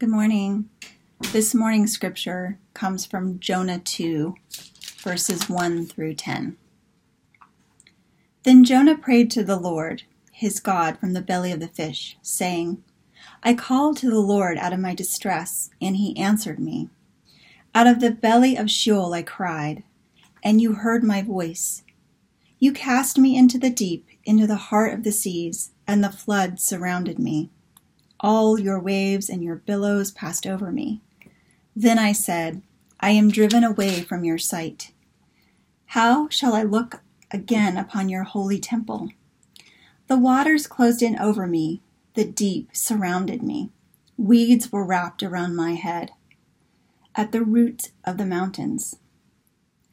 Good morning. This morning's scripture comes from Jonah 2, verses 1 through 10. Then Jonah prayed to the Lord, his God, from the belly of the fish, saying, I called to the Lord out of my distress, and he answered me. Out of the belly of Sheol I cried, and you heard my voice. You cast me into the deep, into the heart of the seas, and the flood surrounded me. All your waves and your billows passed over me. Then I said, I am driven away from your sight. How shall I look again upon your holy temple? The waters closed in over me, the deep surrounded me. Weeds were wrapped around my head. At the root of the mountains,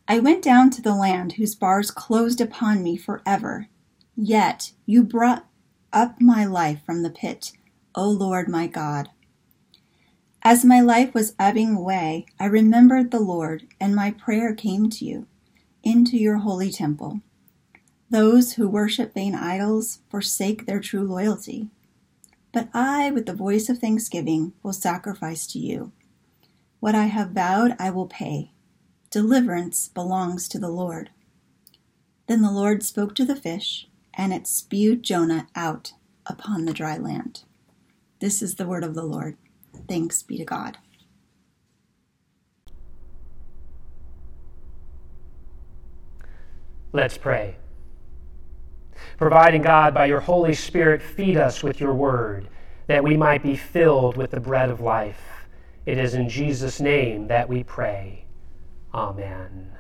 I went down to the land whose bars closed upon me forever. Yet you brought up my life from the pit O Lord my God. As my life was ebbing away, I remembered the Lord, and my prayer came to you, into your holy temple. Those who worship vain idols forsake their true loyalty. But I, with the voice of thanksgiving, will sacrifice to you. What I have vowed, I will pay. Deliverance belongs to the Lord. Then the Lord spoke to the fish, and it spewed Jonah out upon the dry land. This is the word of the Lord. Thanks be to God. Let's pray. Providing God, by your Holy Spirit, feed us with your word, that we might be filled with the bread of life. It is in Jesus' name that we pray. Amen.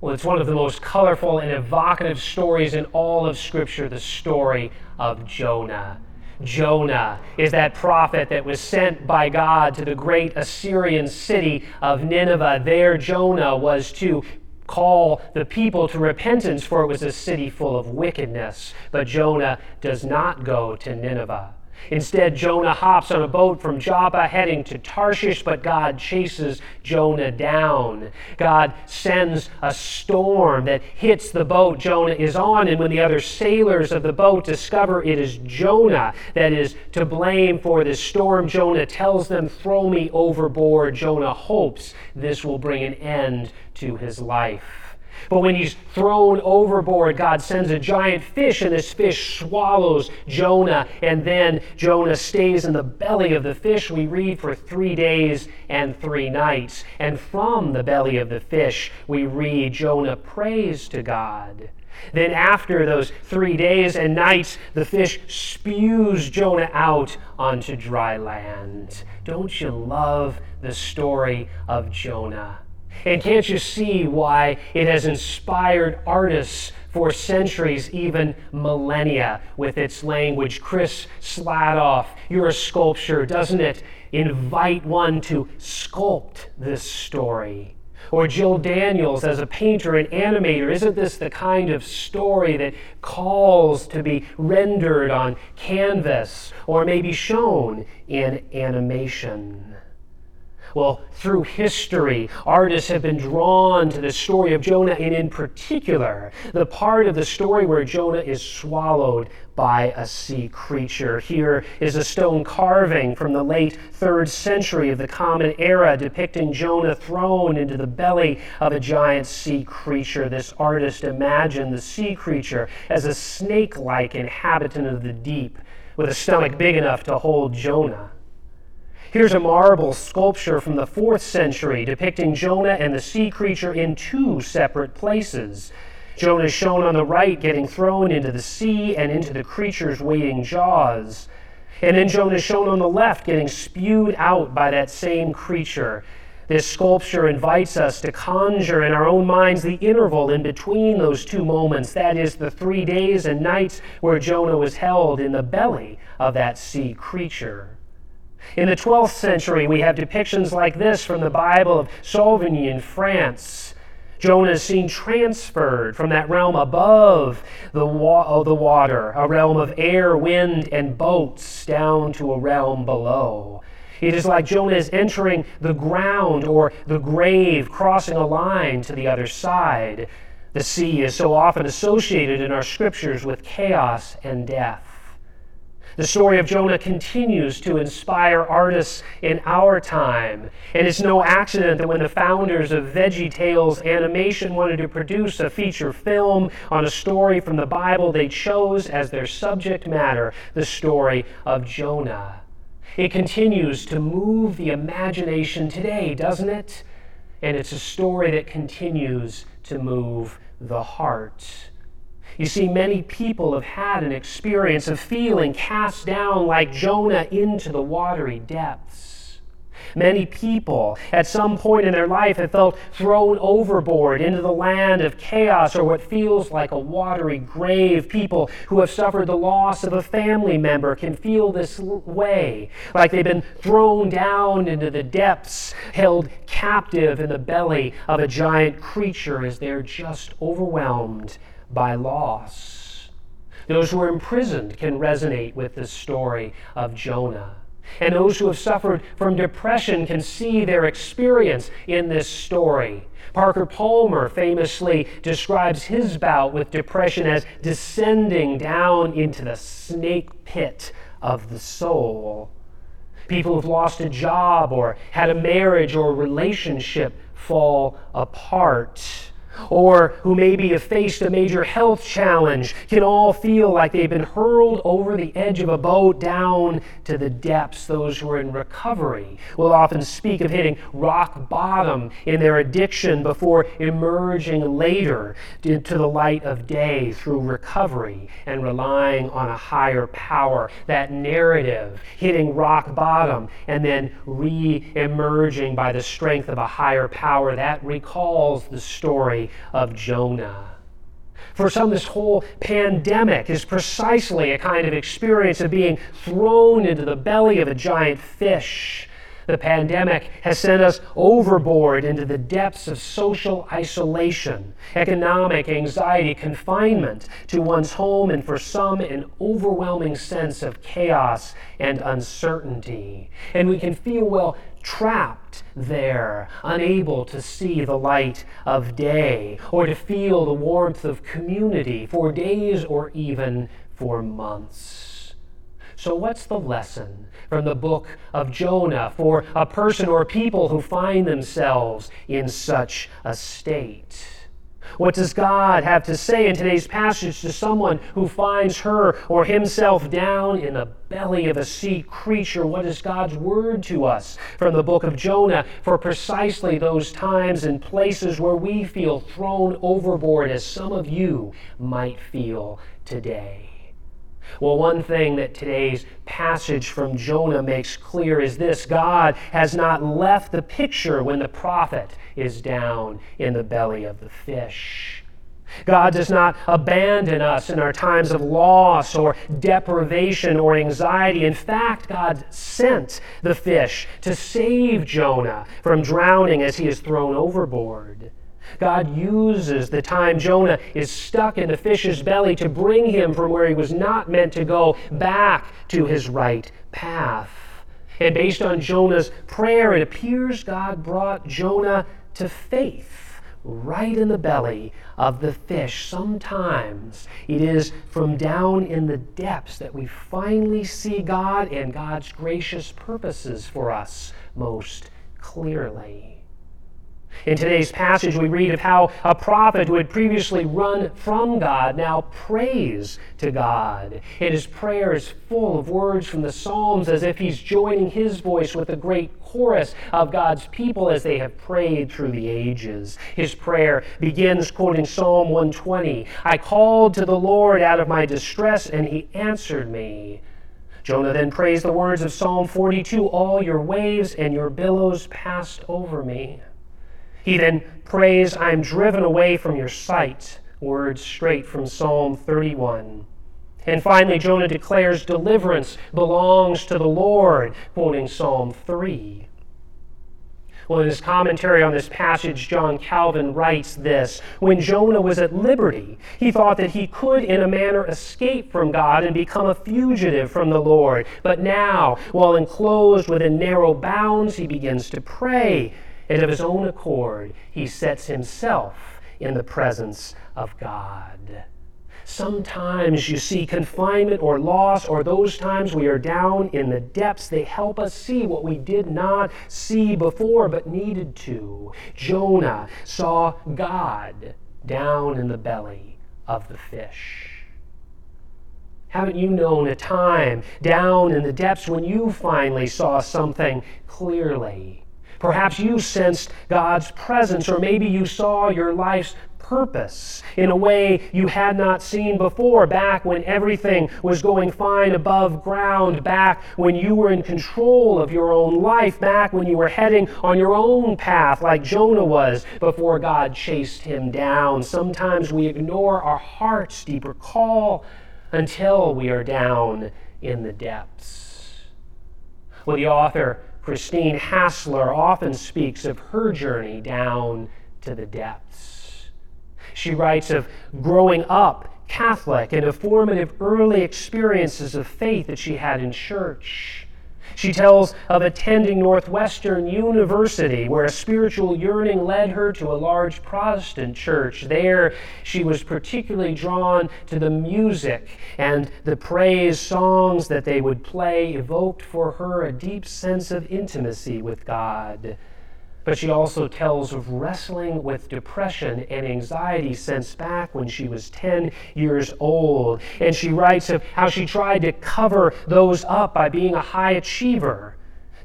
Well, it's one of the most colorful and evocative stories in all of Scripture, the story of Jonah. Jonah is that prophet that was sent by God to the great Assyrian city of Nineveh. There, Jonah was to call the people to repentance, for it was a city full of wickedness. But Jonah does not go to Nineveh. Instead, Jonah hops on a boat from Joppa heading to Tarshish, but God chases Jonah down. God sends a storm that hits the boat Jonah is on, and when the other sailors of the boat discover it is Jonah that is to blame for this storm, Jonah tells them, Throw me overboard. Jonah hopes this will bring an end to his life. But when he's thrown overboard, God sends a giant fish, and this fish swallows Jonah. And then Jonah stays in the belly of the fish, we read, for three days and three nights. And from the belly of the fish, we read Jonah prays to God. Then, after those three days and nights, the fish spews Jonah out onto dry land. Don't you love the story of Jonah? And can't you see why it has inspired artists for centuries, even millennia, with its language? Chris Sladoff, you're a sculptor, doesn't it invite one to sculpt this story? Or Jill Daniels as a painter and animator, isn't this the kind of story that calls to be rendered on canvas or maybe shown in animation? Well, through history, artists have been drawn to the story of Jonah, and in particular, the part of the story where Jonah is swallowed by a sea creature. Here is a stone carving from the late third century of the Common Era depicting Jonah thrown into the belly of a giant sea creature. This artist imagined the sea creature as a snake like inhabitant of the deep with a stomach big enough to hold Jonah. Here's a marble sculpture from the fourth century depicting Jonah and the sea creature in two separate places. Jonah is shown on the right getting thrown into the sea and into the creature's waiting jaws. And then Jonah is shown on the left getting spewed out by that same creature. This sculpture invites us to conjure in our own minds the interval in between those two moments, that is, the three days and nights where Jonah was held in the belly of that sea creature. In the 12th century, we have depictions like this from the Bible of Souvigny in France. Jonah is seen transferred from that realm above the, wa- the water, a realm of air, wind, and boats, down to a realm below. It is like Jonah is entering the ground or the grave, crossing a line to the other side. The sea is so often associated in our scriptures with chaos and death. The story of Jonah continues to inspire artists in our time. And it's no accident that when the founders of Veggie Tales Animation wanted to produce a feature film on a story from the Bible, they chose as their subject matter the story of Jonah. It continues to move the imagination today, doesn't it? And it's a story that continues to move the heart. You see, many people have had an experience of feeling cast down like Jonah into the watery depths. Many people at some point in their life have felt thrown overboard into the land of chaos or what feels like a watery grave. People who have suffered the loss of a family member can feel this way, like they've been thrown down into the depths, held captive in the belly of a giant creature as they're just overwhelmed by loss. Those who are imprisoned can resonate with the story of Jonah. And those who have suffered from depression can see their experience in this story. Parker Palmer famously describes his bout with depression as descending down into the snake pit of the soul. People who've lost a job or had a marriage or relationship fall apart or who maybe have faced a major health challenge can all feel like they've been hurled over the edge of a boat down to the depths. Those who are in recovery will often speak of hitting rock bottom in their addiction before emerging later into the light of day through recovery and relying on a higher power. That narrative, hitting rock bottom and then re emerging by the strength of a higher power, that recalls the of Jonah. For some, this whole pandemic is precisely a kind of experience of being thrown into the belly of a giant fish. The pandemic has sent us overboard into the depths of social isolation, economic anxiety, confinement to one's home, and for some, an overwhelming sense of chaos and uncertainty. And we can feel, well, trapped there, unable to see the light of day or to feel the warmth of community for days or even for months. So, what's the lesson from the book of Jonah for a person or people who find themselves in such a state? What does God have to say in today's passage to someone who finds her or himself down in the belly of a sea creature? What is God's word to us from the book of Jonah for precisely those times and places where we feel thrown overboard, as some of you might feel today? Well, one thing that today's passage from Jonah makes clear is this God has not left the picture when the prophet is down in the belly of the fish. God does not abandon us in our times of loss or deprivation or anxiety. In fact, God sent the fish to save Jonah from drowning as he is thrown overboard. God uses the time Jonah is stuck in the fish's belly to bring him from where he was not meant to go back to his right path. And based on Jonah's prayer, it appears God brought Jonah to faith right in the belly of the fish. Sometimes it is from down in the depths that we finally see God and God's gracious purposes for us most clearly. In today's passage, we read of how a prophet who had previously run from God now prays to God. And his prayer is full of words from the Psalms as if he's joining his voice with the great chorus of God's people as they have prayed through the ages. His prayer begins quoting Psalm 120 I called to the Lord out of my distress, and he answered me. Jonah then prays the words of Psalm 42 All your waves and your billows passed over me. He then prays, I am driven away from your sight. Words straight from Psalm 31. And finally, Jonah declares deliverance belongs to the Lord, quoting Psalm 3. Well, in his commentary on this passage, John Calvin writes this When Jonah was at liberty, he thought that he could, in a manner, escape from God and become a fugitive from the Lord. But now, while enclosed within narrow bounds, he begins to pray and of his own accord, he sets himself in the presence of God. Sometimes you see confinement or loss, or those times we are down in the depths. They help us see what we did not see before but needed to. Jonah saw God down in the belly of the fish. Haven't you known a time down in the depths when you finally saw something clearly? Perhaps you sensed God's presence, or maybe you saw your life's purpose in a way you had not seen before, back when everything was going fine above ground, back when you were in control of your own life, back when you were heading on your own path like Jonah was before God chased him down. Sometimes we ignore our heart's deeper call until we are down in the depths. Well, the author Christine Hassler often speaks of her journey down to the depths. She writes of growing up Catholic and of formative early experiences of faith that she had in church. She tells of attending Northwestern University, where a spiritual yearning led her to a large Protestant church. There, she was particularly drawn to the music and the praise songs that they would play, evoked for her a deep sense of intimacy with God but she also tells of wrestling with depression and anxiety since back when she was 10 years old. And she writes of how she tried to cover those up by being a high achiever.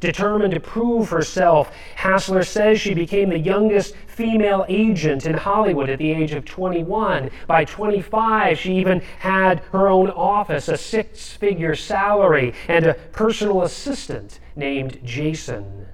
Determined to prove herself, Hassler says she became the youngest female agent in Hollywood at the age of 21. By 25, she even had her own office, a six figure salary, and a personal assistant named Jason.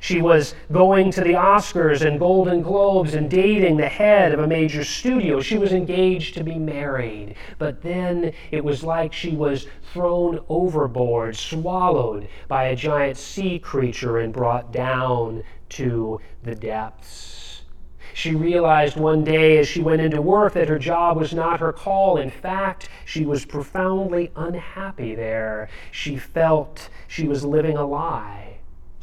She was going to the Oscars and Golden Globes and dating the head of a major studio. She was engaged to be married. But then it was like she was thrown overboard, swallowed by a giant sea creature, and brought down to the depths. She realized one day as she went into work that her job was not her call. In fact, she was profoundly unhappy there. She felt she was living a lie.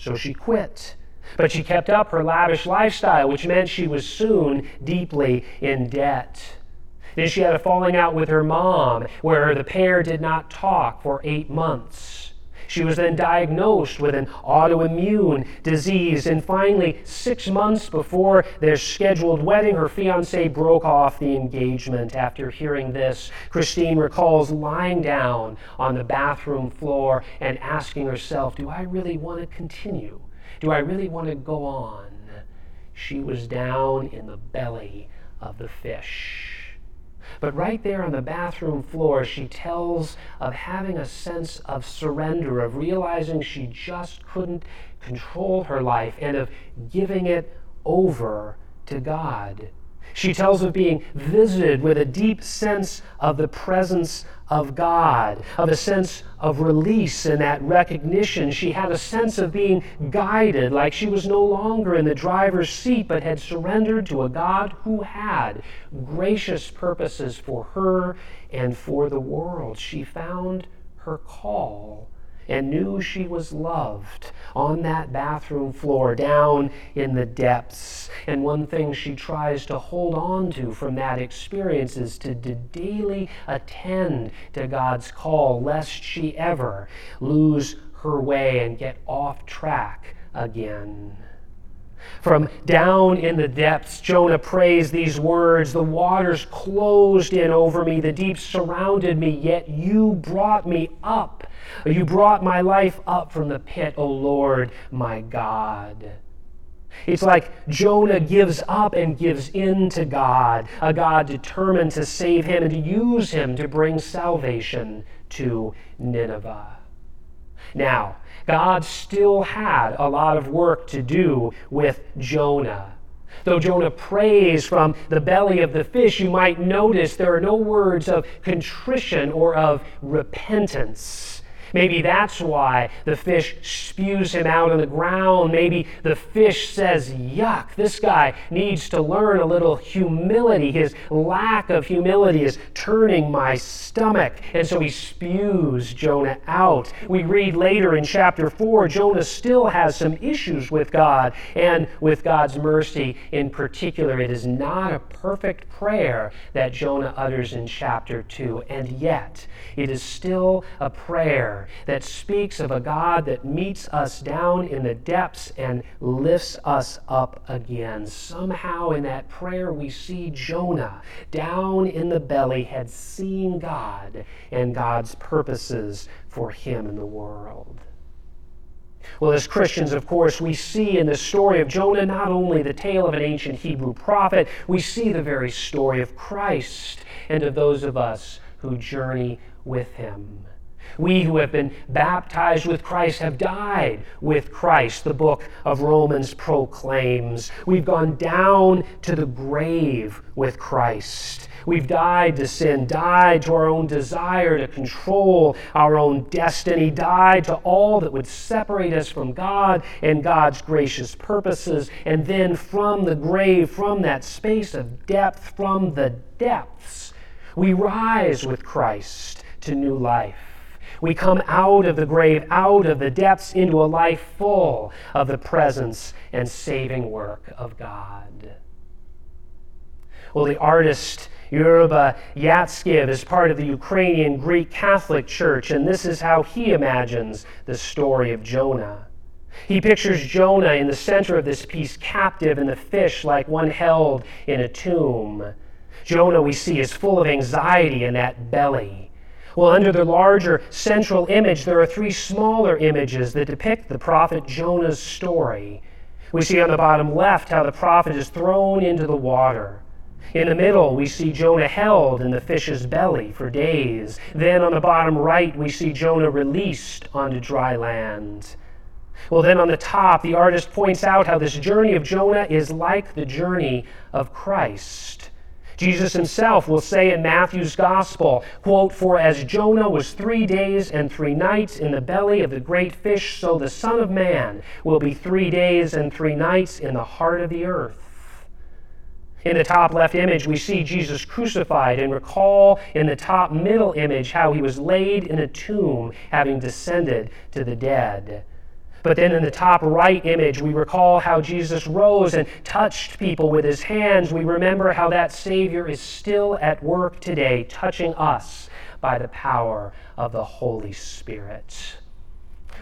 So she quit. But she kept up her lavish lifestyle, which meant she was soon deeply in debt. Then she had a falling out with her mom, where the pair did not talk for eight months. She was then diagnosed with an autoimmune disease, and finally, six months before their scheduled wedding, her fiance broke off the engagement. After hearing this, Christine recalls lying down on the bathroom floor and asking herself, Do I really want to continue? Do I really want to go on? She was down in the belly of the fish. But right there on the bathroom floor, she tells of having a sense of surrender, of realizing she just couldn't control her life, and of giving it over to God. She tells of being visited with a deep sense of the presence of God, of a sense of release and that recognition. She had a sense of being guided, like she was no longer in the driver's seat, but had surrendered to a God who had gracious purposes for her and for the world. She found her call and knew she was loved on that bathroom floor down in the depths. And one thing she tries to hold on to from that experience is to, to daily attend to God's call, lest she ever lose her way and get off track again. From down in the depths, Jonah prays these words The waters closed in over me, the deep surrounded me, yet you brought me up you brought my life up from the pit, O Lord, my God. It's like Jonah gives up and gives in to God, a God determined to save him and to use him to bring salvation to Nineveh. Now, God still had a lot of work to do with Jonah. Though Jonah prays from the belly of the fish, you might notice there are no words of contrition or of repentance. Maybe that's why the fish spews him out on the ground. Maybe the fish says, Yuck, this guy needs to learn a little humility. His lack of humility is turning my stomach. And so he spews Jonah out. We read later in chapter 4, Jonah still has some issues with God and with God's mercy. In particular, it is not a perfect prayer that Jonah utters in chapter 2. And yet, it is still a that speaks of a God that meets us down in the depths and lifts us up again. Somehow in that prayer, we see Jonah down in the belly had seen God and God's purposes for him in the world. Well, as Christians, of course, we see in the story of Jonah not only the tale of an ancient Hebrew prophet, we see the very story of Christ and of those of us who journey with him. We who have been baptized with Christ have died with Christ, the book of Romans proclaims. We've gone down to the grave with Christ. We've died to sin, died to our own desire to control our own destiny, died to all that would separate us from God and God's gracious purposes. And then from the grave, from that space of depth, from the depths, we rise with Christ to new life. We come out of the grave, out of the depths, into a life full of the presence and saving work of God. Well, the artist Yoruba Yatskiv is part of the Ukrainian Greek Catholic Church, and this is how he imagines the story of Jonah. He pictures Jonah in the center of this piece, captive in the fish like one held in a tomb. Jonah, we see, is full of anxiety in that belly. Well, under the larger central image, there are three smaller images that depict the prophet Jonah's story. We see on the bottom left how the prophet is thrown into the water. In the middle, we see Jonah held in the fish's belly for days. Then on the bottom right, we see Jonah released onto dry land. Well, then on the top, the artist points out how this journey of Jonah is like the journey of Christ. Jesus himself will say in Matthew's gospel, quote, For as Jonah was three days and three nights in the belly of the great fish, so the Son of Man will be three days and three nights in the heart of the earth. In the top left image, we see Jesus crucified and recall in the top middle image how he was laid in a tomb, having descended to the dead. But then in the top right image, we recall how Jesus rose and touched people with his hands. We remember how that Savior is still at work today, touching us by the power of the Holy Spirit.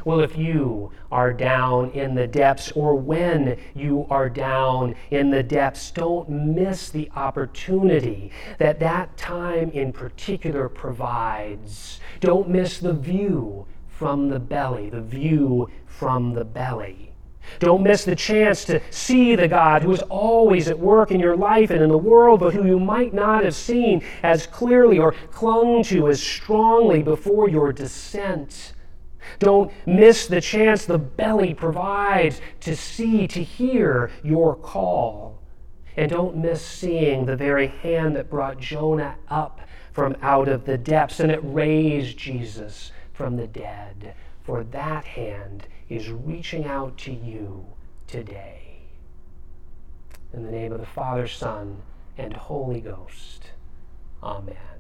Well, if you are down in the depths, or when you are down in the depths, don't miss the opportunity that that time in particular provides. Don't miss the view from the belly, the view from the belly. Don't miss the chance to see the God who is always at work in your life and in the world, but who you might not have seen as clearly or clung to as strongly before your descent. Don't miss the chance the belly provides to see, to hear your call. And don't miss seeing the very hand that brought Jonah up from out of the depths and it raised Jesus from the dead. For that hand is reaching out to you today. In the name of the Father, Son, and Holy Ghost. Amen.